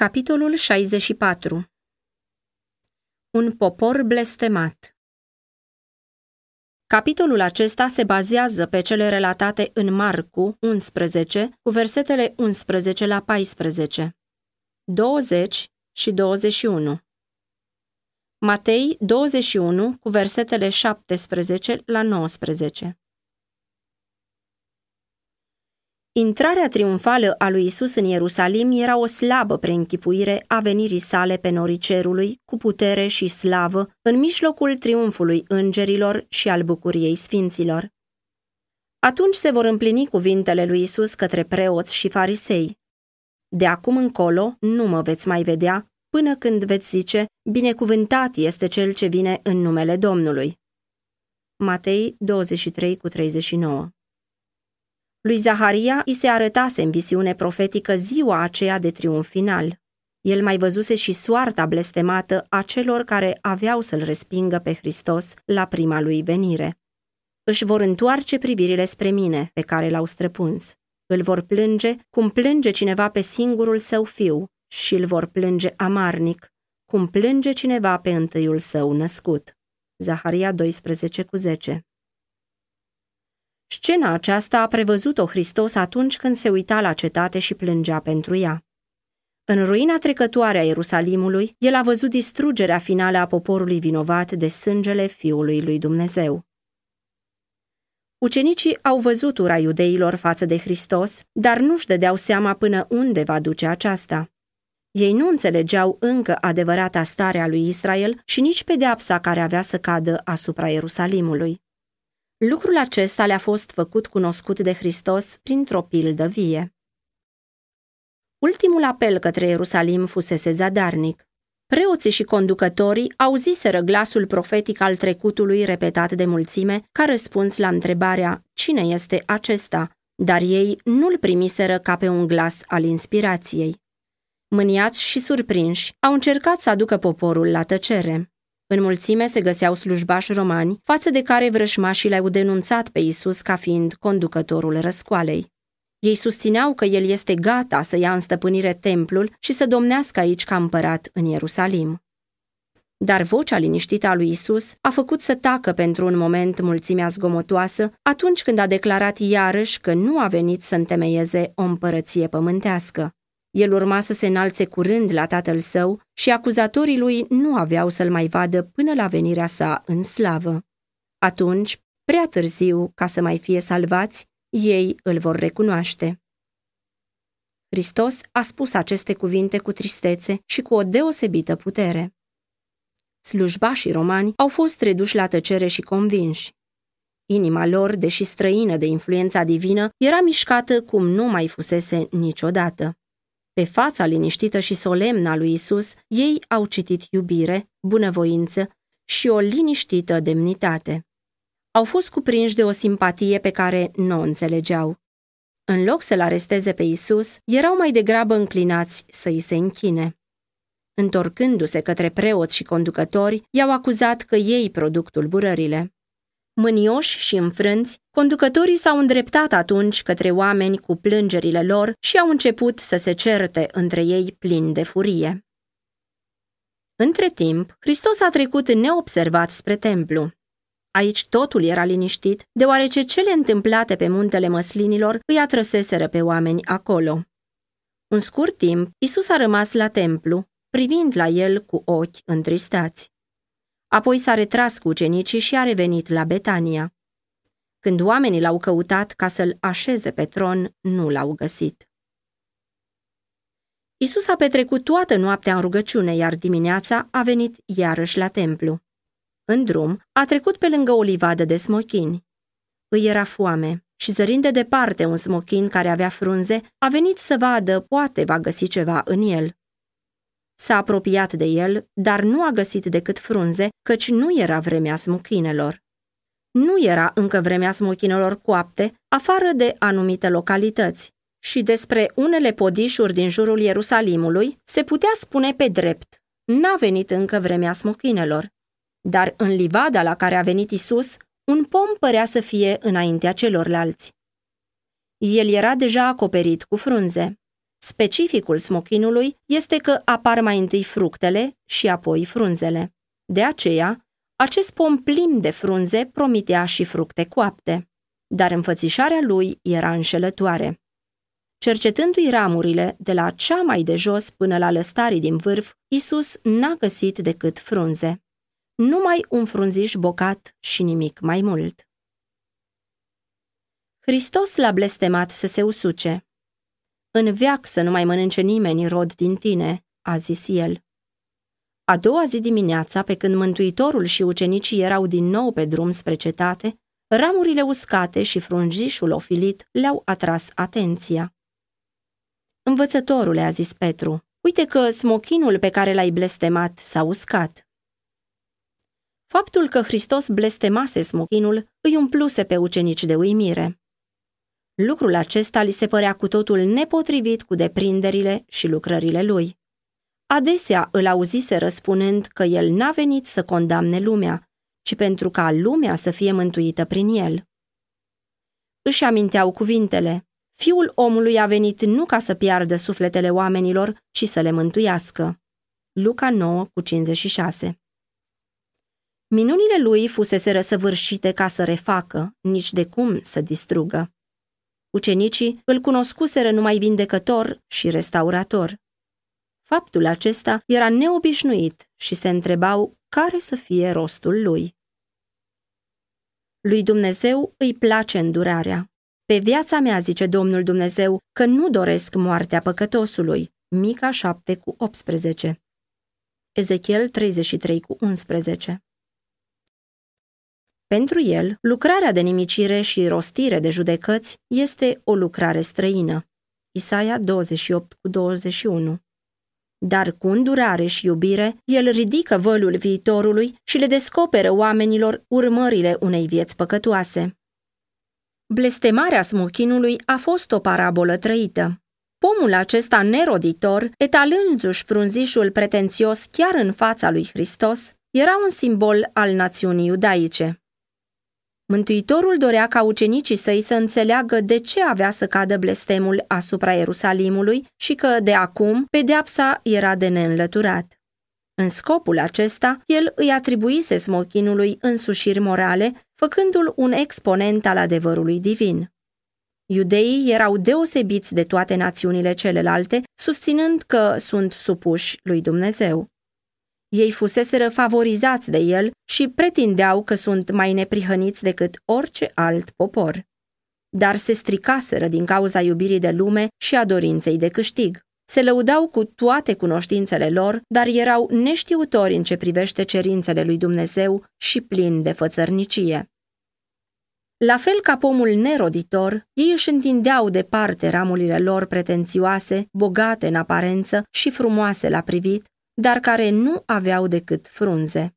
Capitolul 64 Un popor blestemat Capitolul acesta se bazează pe cele relatate în Marcu 11, cu versetele 11 la 14, 20 și 21. Matei 21, cu versetele 17 la 19. Intrarea triumfală a lui Isus în Ierusalim era o slabă preînchipuire a venirii sale pe norii cerului, cu putere și slavă, în mijlocul triumfului îngerilor și al bucuriei sfinților. Atunci se vor împlini cuvintele lui Isus către preoți și farisei. De acum încolo nu mă veți mai vedea, până când veți zice, binecuvântat este cel ce vine în numele Domnului. Matei 23 cu 39 lui Zaharia i se arătase în visiune profetică ziua aceea de triumf final. El mai văzuse și soarta blestemată a celor care aveau să-l respingă pe Hristos la prima lui venire. Își vor întoarce privirile spre mine, pe care l-au străpuns. Îl vor plânge cum plânge cineva pe singurul său fiu și îl vor plânge amarnic, cum plânge cineva pe întâiul său născut. Zaharia 12 cu 10 Scena aceasta a prevăzut-o Hristos atunci când se uita la cetate și plângea pentru ea. În ruina trecătoare a Ierusalimului, el a văzut distrugerea finală a poporului vinovat de sângele Fiului lui Dumnezeu. Ucenicii au văzut ura iudeilor față de Hristos, dar nu-și dădeau seama până unde va duce aceasta. Ei nu înțelegeau încă adevărata stare a lui Israel și nici pedeapsa care avea să cadă asupra Ierusalimului. Lucrul acesta le-a fost făcut cunoscut de Hristos printr-o pildă vie. Ultimul apel către Ierusalim fusese zadarnic. Preoții și conducătorii auziseră glasul profetic al trecutului repetat de mulțime ca răspuns la întrebarea cine este acesta, dar ei nu-l primiseră ca pe un glas al inspirației. Mâniați și surprinși, au încercat să aducă poporul la tăcere. În mulțime se găseau slujbași romani, față de care vrășmașii le-au denunțat pe Isus ca fiind conducătorul răscoalei. Ei susțineau că el este gata să ia în stăpânire templul și să domnească aici ca împărat în Ierusalim. Dar vocea liniștită a lui Isus a făcut să tacă pentru un moment mulțimea zgomotoasă atunci când a declarat iarăși că nu a venit să întemeieze o împărăție pământească. El urma să se înalțe curând la tatăl său și acuzatorii lui nu aveau să-l mai vadă până la venirea sa în slavă. Atunci, prea târziu ca să mai fie salvați, ei îl vor recunoaște. Hristos a spus aceste cuvinte cu tristețe și cu o deosebită putere. Slujbașii romani au fost reduși la tăcere și convinși. Inima lor, deși străină de influența divină, era mișcată cum nu mai fusese niciodată. Pe fața liniștită și solemnă a lui Isus, ei au citit iubire, bunăvoință și o liniștită demnitate. Au fost cuprinși de o simpatie pe care nu o înțelegeau. În loc să-l aresteze pe Isus, erau mai degrabă înclinați să îi se închine. Întorcându-se către preoți și conducători, i-au acuzat că ei produc tulburările. Mânioși și înfrânți, conducătorii s-au îndreptat atunci către oameni cu plângerile lor și au început să se certe între ei plini de furie. Între timp, Hristos a trecut neobservat spre templu. Aici totul era liniștit, deoarece cele întâmplate pe muntele măslinilor îi atrăseseră pe oameni acolo. Un scurt timp, Isus a rămas la templu, privind la el cu ochi întristați. Apoi s-a retras cu ucenicii și a revenit la Betania. Când oamenii l-au căutat ca să-l așeze pe tron, nu l-au găsit. Isus a petrecut toată noaptea în rugăciune, iar dimineața a venit iarăși la templu. În drum, a trecut pe lângă o livadă de smochini. Îi era foame și zărind de departe un smochin care avea frunze, a venit să vadă, poate va găsi ceva în el. S-a apropiat de el, dar nu a găsit decât frunze, căci nu era vremea smuchinelor. Nu era încă vremea smochinelor coapte, afară de anumite localități. Și despre unele podișuri din jurul Ierusalimului se putea spune pe drept, n-a venit încă vremea smochinelor. Dar în livada la care a venit Isus, un pom părea să fie înaintea celorlalți. El era deja acoperit cu frunze. Specificul smochinului este că apar mai întâi fructele și apoi frunzele. De aceea, acest pom plin de frunze promitea și fructe coapte, dar înfățișarea lui era înșelătoare. Cercetându-i ramurile de la cea mai de jos până la lăstarii din vârf, Isus n-a găsit decât frunze. Numai un frunziș bocat și nimic mai mult. Hristos l-a blestemat să se usuce. În veac să nu mai mănânce nimeni rod din tine, a zis el. A doua zi dimineața, pe când Mântuitorul și ucenicii erau din nou pe drum spre cetate, ramurile uscate și frunzișul ofilit le-au atras atenția. Învățătorule, a zis Petru, uite că smochinul pe care l-ai blestemat s-a uscat. Faptul că Hristos blestemase smochinul îi umpluse pe ucenici de uimire. Lucrul acesta li se părea cu totul nepotrivit cu deprinderile și lucrările lui. Adesea îl auzise răspunând că el n-a venit să condamne lumea, ci pentru ca lumea să fie mântuită prin el. Își aminteau cuvintele, Fiul omului a venit nu ca să piardă sufletele oamenilor, ci să le mântuiască. Luca 9 cu 56 Minunile lui fusese răsăvârșite ca să refacă, nici de cum să distrugă. Ucenicii îl cunoscuseră numai vindecător și restaurator. Faptul acesta era neobișnuit și se întrebau care să fie rostul lui. Lui Dumnezeu îi place îndurarea. Pe viața mea, zice Domnul Dumnezeu, că nu doresc moartea păcătosului. Mica 7 cu 18 Ezechiel 33 cu 11 Pentru el, lucrarea de nimicire și rostire de judecăți este o lucrare străină. Isaia 28 cu 21 dar cu îndurare și iubire, el ridică vălul viitorului și le descoperă oamenilor urmările unei vieți păcătoase. Blestemarea smochinului a fost o parabolă trăită. Pomul acesta neroditor, etalându-și frunzișul pretențios chiar în fața lui Hristos, era un simbol al națiunii iudaice. Mântuitorul dorea ca ucenicii săi să înțeleagă de ce avea să cadă blestemul asupra Ierusalimului și că, de acum, pedeapsa era de neînlăturat. În scopul acesta, el îi atribuise smochinului însușiri morale, făcându-l un exponent al adevărului divin. Iudeii erau deosebiți de toate națiunile celelalte, susținând că sunt supuși lui Dumnezeu. Ei fuseseră favorizați de el și pretindeau că sunt mai neprihăniți decât orice alt popor. Dar se stricaseră din cauza iubirii de lume și a dorinței de câștig. Se lăudau cu toate cunoștințele lor, dar erau neștiutori în ce privește cerințele lui Dumnezeu și plini de fățărnicie. La fel ca pomul neroditor, ei își întindeau departe ramurile lor pretențioase, bogate în aparență și frumoase la privit, dar care nu aveau decât frunze.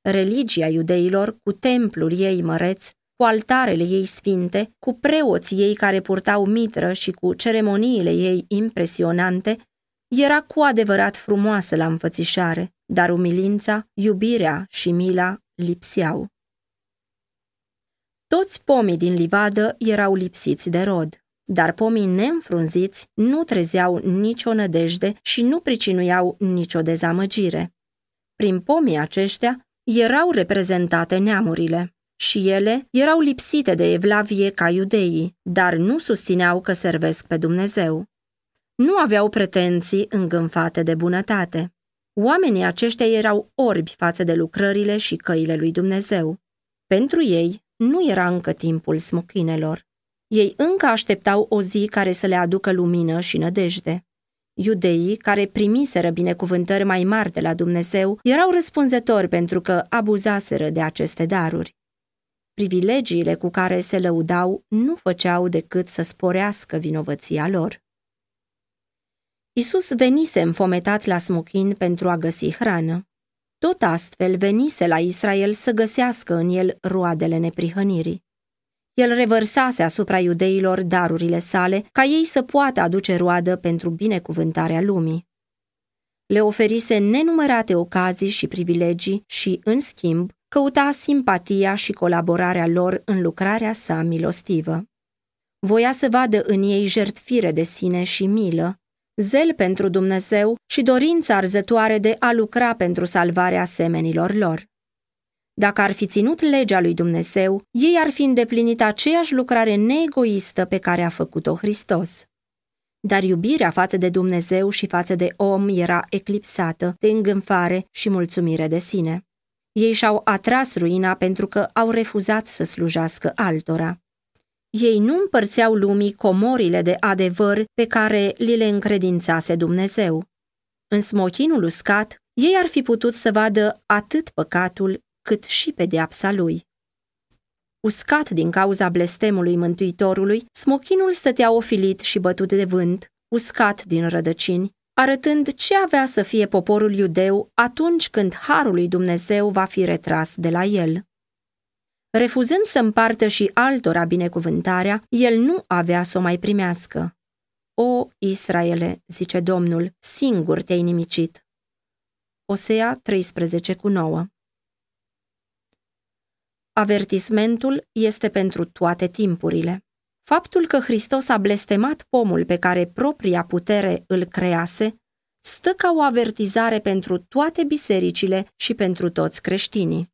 Religia iudeilor, cu templul ei măreț, cu altarele ei sfinte, cu preoții ei care purtau mitră și cu ceremoniile ei impresionante, era cu adevărat frumoasă la înfățișare, dar umilința, iubirea și mila lipseau. Toți pomii din livadă erau lipsiți de rod, dar pomii neînfrunziți nu trezeau nicio nădejde și nu pricinuiau nicio dezamăgire. Prin pomii aceștia erau reprezentate neamurile și ele erau lipsite de evlavie ca iudeii, dar nu susțineau că servesc pe Dumnezeu. Nu aveau pretenții îngânfate de bunătate. Oamenii aceștia erau orbi față de lucrările și căile lui Dumnezeu. Pentru ei nu era încă timpul smochinelor. Ei încă așteptau o zi care să le aducă lumină și nădejde. Iudeii, care primiseră binecuvântări mai mari de la Dumnezeu, erau răspunzători pentru că abuzaseră de aceste daruri. Privilegiile cu care se lăudau nu făceau decât să sporească vinovăția lor. Isus venise înfometat la smochin pentru a găsi hrană. Tot astfel venise la Israel să găsească în el roadele neprihănirii. El revărsase asupra iudeilor darurile sale ca ei să poată aduce roadă pentru binecuvântarea lumii. Le oferise nenumărate ocazii și privilegii și, în schimb, căuta simpatia și colaborarea lor în lucrarea sa milostivă. Voia să vadă în ei jertfire de sine și milă, zel pentru Dumnezeu și dorința arzătoare de a lucra pentru salvarea semenilor lor. Dacă ar fi ținut legea lui Dumnezeu, ei ar fi îndeplinit aceeași lucrare neegoistă pe care a făcut-o Hristos. Dar iubirea față de Dumnezeu și față de om era eclipsată de îngânfare și mulțumire de sine. Ei și-au atras ruina pentru că au refuzat să slujească altora. Ei nu împărțeau lumii comorile de adevăr pe care li le încredințase Dumnezeu. În smochinul uscat, ei ar fi putut să vadă atât păcatul cât și pedeapsa lui. Uscat din cauza blestemului Mântuitorului, smochinul stătea ofilit și bătut de vânt, uscat din rădăcini, arătând ce avea să fie poporul iudeu atunci când harul lui Dumnezeu va fi retras de la el. Refuzând să împartă și altora binecuvântarea, el nu avea să o mai primească. O, Israele, zice Domnul, singur te-ai nimicit. Osea 13 cu 9 Avertismentul este pentru toate timpurile. Faptul că Hristos a blestemat pomul pe care propria putere îl crease, stă ca o avertizare pentru toate bisericile și pentru toți creștinii.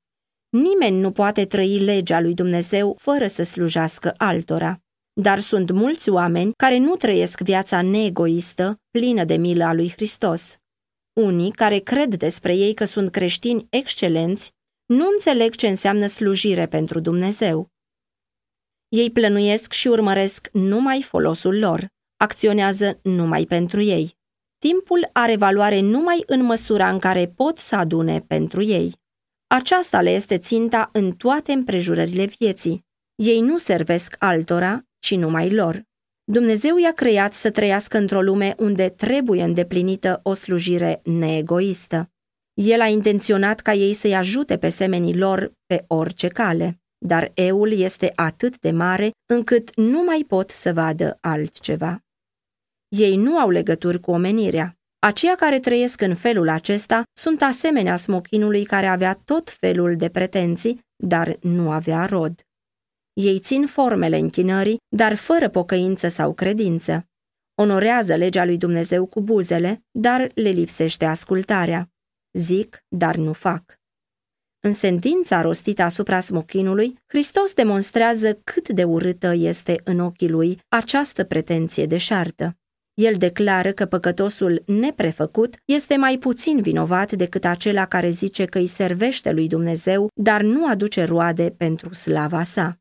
Nimeni nu poate trăi legea lui Dumnezeu fără să slujească altora. Dar sunt mulți oameni care nu trăiesc viața neegoistă, plină de milă a lui Hristos. Unii care cred despre ei că sunt creștini excelenți, nu înțeleg ce înseamnă slujire pentru Dumnezeu. Ei plănuiesc și urmăresc numai folosul lor, acționează numai pentru ei. Timpul are valoare numai în măsura în care pot să adune pentru ei. Aceasta le este ținta în toate împrejurările vieții. Ei nu servesc altora, ci numai lor. Dumnezeu i-a creat să trăiască într-o lume unde trebuie îndeplinită o slujire neegoistă. El a intenționat ca ei să-i ajute pe semenii lor pe orice cale, dar eul este atât de mare încât nu mai pot să vadă altceva. Ei nu au legături cu omenirea. Aceia care trăiesc în felul acesta sunt asemenea smochinului care avea tot felul de pretenții, dar nu avea rod. Ei țin formele închinării, dar fără pocăință sau credință. Onorează legea lui Dumnezeu cu buzele, dar le lipsește ascultarea. Zic, dar nu fac. În sentința rostită asupra smochinului, Hristos demonstrează cât de urâtă este în ochii lui această pretenție deșartă. El declară că păcătosul neprefăcut este mai puțin vinovat decât acela care zice că îi servește lui Dumnezeu, dar nu aduce roade pentru slava sa.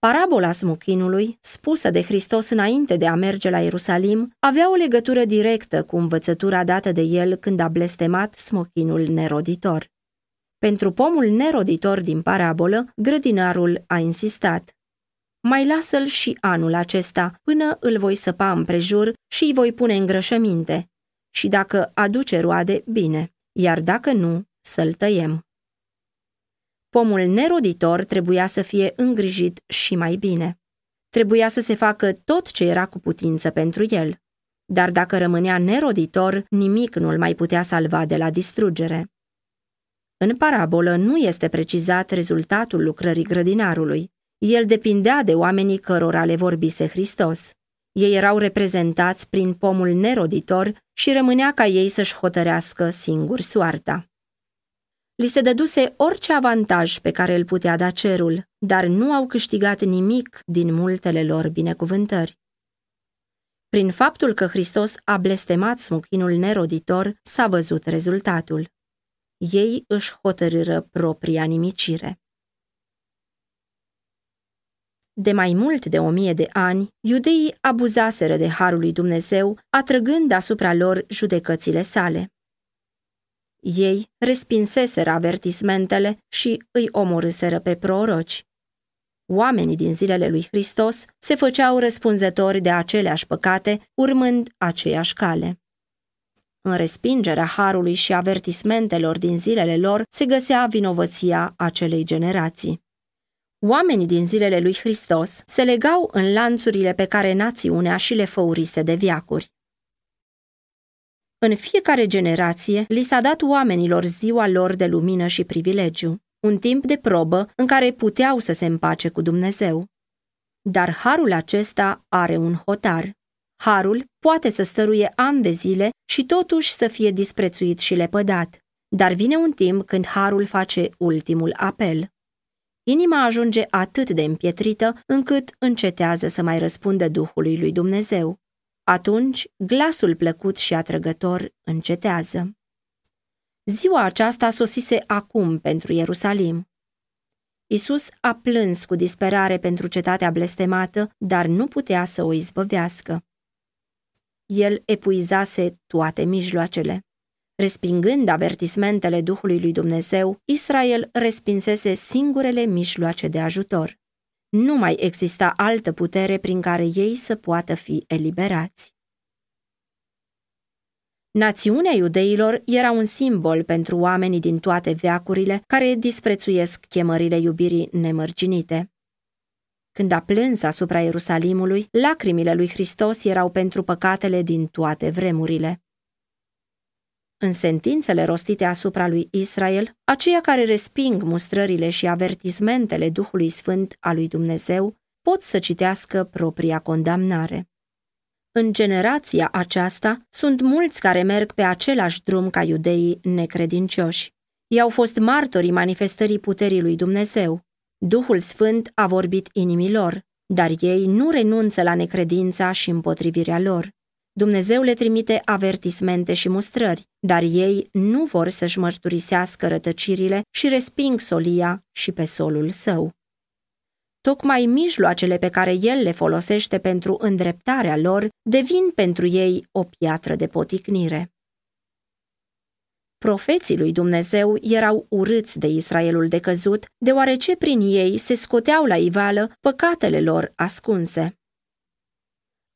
Parabola smuchinului, spusă de Hristos înainte de a merge la Ierusalim, avea o legătură directă cu învățătura dată de el când a blestemat smochinul neroditor. Pentru pomul neroditor din parabolă, grădinarul a insistat. Mai lasă-l și anul acesta, până îl voi săpa împrejur și îi voi pune îngrășăminte. Și dacă aduce roade, bine, iar dacă nu, să-l tăiem. Pomul neroditor trebuia să fie îngrijit și mai bine. Trebuia să se facă tot ce era cu putință pentru el. Dar dacă rămânea neroditor, nimic nu-l mai putea salva de la distrugere. În parabolă nu este precizat rezultatul lucrării grădinarului. El depindea de oamenii cărora le vorbise Hristos. Ei erau reprezentați prin pomul neroditor și rămânea ca ei să-și hotărească singur soarta. Li se dăduse orice avantaj pe care îl putea da cerul, dar nu au câștigat nimic din multele lor binecuvântări. Prin faptul că Hristos a blestemat smuchinul neroditor, s-a văzut rezultatul. Ei își hotărâră propria nimicire. De mai mult de o mie de ani, iudeii abuzaseră de harul lui Dumnezeu, atrăgând asupra lor judecățile sale. Ei respinseseră avertismentele și îi omorâseră pe proroci. Oamenii din zilele lui Hristos se făceau răspunzători de aceleași păcate, urmând aceeași cale. În respingerea harului și avertismentelor din zilele lor se găsea vinovăția acelei generații. Oamenii din zilele lui Hristos se legau în lanțurile pe care națiunea și le făurise de viacuri. În fiecare generație li s-a dat oamenilor ziua lor de lumină și privilegiu, un timp de probă în care puteau să se împace cu Dumnezeu. Dar harul acesta are un hotar. Harul poate să stăruie ani de zile și totuși să fie disprețuit și lepădat. Dar vine un timp când harul face ultimul apel. Inima ajunge atât de împietrită încât încetează să mai răspundă Duhului lui Dumnezeu. Atunci, glasul plăcut și atrăgător încetează. Ziua aceasta sosise acum pentru Ierusalim. Isus a plâns cu disperare pentru cetatea blestemată, dar nu putea să o izbăvească. El epuizase toate mijloacele. Respingând avertismentele Duhului lui Dumnezeu, Israel respinsese singurele mijloace de ajutor. Nu mai exista altă putere prin care ei să poată fi eliberați. Națiunea iudeilor era un simbol pentru oamenii din toate veacurile care disprețuiesc chemările iubirii nemărginite. Când a plâns asupra Ierusalimului, lacrimile lui Hristos erau pentru păcatele din toate vremurile. În sentințele rostite asupra lui Israel, aceia care resping mustrările și avertismentele Duhului Sfânt al lui Dumnezeu pot să citească propria condamnare. În generația aceasta sunt mulți care merg pe același drum ca iudeii necredincioși. Ei au fost martorii manifestării puterii lui Dumnezeu. Duhul Sfânt a vorbit inimilor, dar ei nu renunță la necredința și împotrivirea lor. Dumnezeu le trimite avertismente și mustrări, dar ei nu vor să-și mărturisească rătăcirile și resping solia și pe solul său. Tocmai mijloacele pe care el le folosește pentru îndreptarea lor devin pentru ei o piatră de poticnire. Profeții lui Dumnezeu erau urâți de Israelul decăzut, deoarece prin ei se scoteau la ivală păcatele lor ascunse.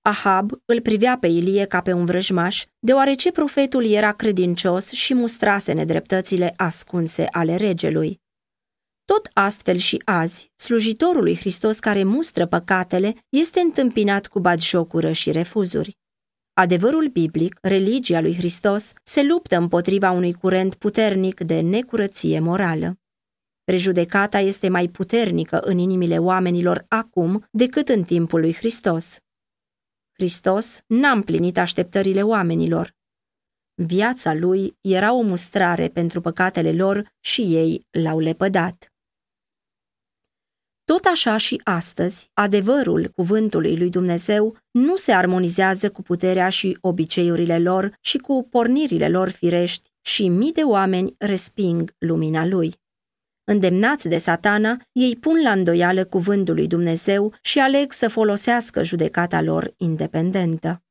Ahab îl privea pe Ilie ca pe un vrăjmaș, deoarece profetul era credincios și mustrase nedreptățile ascunse ale regelui. Tot astfel și azi, slujitorul lui Hristos care mustră păcatele este întâmpinat cu batjocură și refuzuri. Adevărul biblic, religia lui Hristos, se luptă împotriva unui curent puternic de necurăție morală. Prejudecata este mai puternică în inimile oamenilor acum decât în timpul lui Hristos. Hristos n-a împlinit așteptările oamenilor. Viața lui era o mustrare pentru păcatele lor și ei l-au lepădat. Tot așa și astăzi, adevărul cuvântului lui Dumnezeu nu se armonizează cu puterea și obiceiurile lor și cu pornirile lor firești și mii de oameni resping lumina lui. Îndemnați de satana, ei pun la îndoială cuvântul lui Dumnezeu și aleg să folosească judecata lor independentă.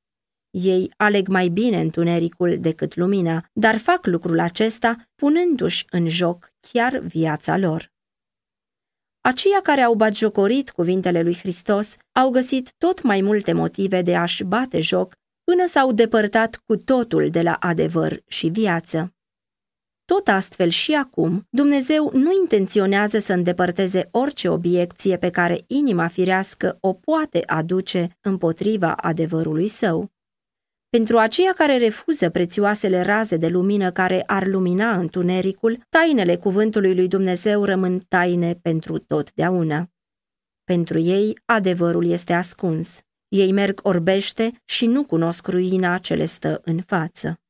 Ei aleg mai bine întunericul decât lumina, dar fac lucrul acesta punându-și în joc chiar viața lor. Aceia care au batjocorit cuvintele lui Hristos au găsit tot mai multe motive de a-și bate joc până s-au depărtat cu totul de la adevăr și viață. Tot astfel și acum, Dumnezeu nu intenționează să îndepărteze orice obiecție pe care inima firească o poate aduce împotriva adevărului său. Pentru aceia care refuză prețioasele raze de lumină care ar lumina întunericul, tainele cuvântului lui Dumnezeu rămân taine pentru totdeauna. Pentru ei, adevărul este ascuns. Ei merg orbește și nu cunosc ruina ce le stă în față.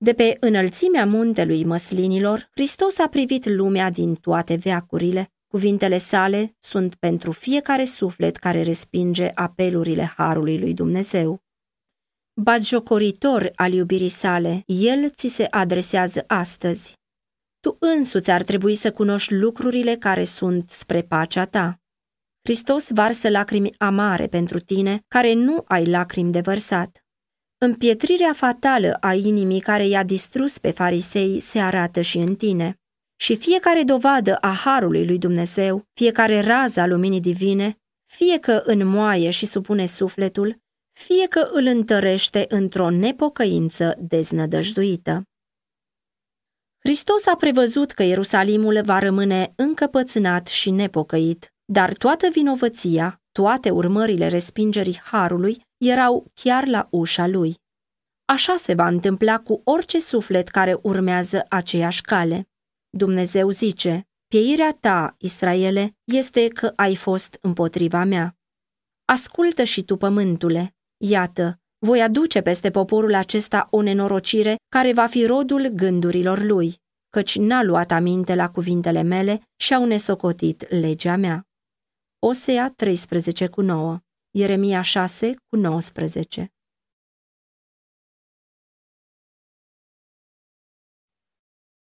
De pe înălțimea muntelui măslinilor, Hristos a privit lumea din toate veacurile Cuvintele sale sunt pentru fiecare suflet care respinge apelurile Harului lui Dumnezeu. Batjocoritor al iubirii sale, el ți se adresează astăzi. Tu însuți ar trebui să cunoști lucrurile care sunt spre pacea ta. Hristos varsă lacrimi amare pentru tine, care nu ai lacrimi de vărsat. Împietrirea fatală a inimii care i-a distrus pe farisei se arată și în tine. Și fiecare dovadă a harului lui Dumnezeu, fiecare rază a luminii divine, fie că înmoaie și supune sufletul, fie că îl întărește într-o nepocăință deznădăjduită. Hristos a prevăzut că Ierusalimul va rămâne încăpățânat și nepocăit, dar toată vinovăția, toate urmările respingerii harului erau chiar la ușa lui. Așa se va întâmpla cu orice suflet care urmează aceeași cale. Dumnezeu zice, Pieirea ta, Israele, este că ai fost împotriva mea. Ascultă și tu, pământule, iată, voi aduce peste poporul acesta o nenorocire care va fi rodul gândurilor lui, căci n-a luat aminte la cuvintele mele și au nesocotit legea mea. Osea 13 cu 9, Ieremia 6 cu 19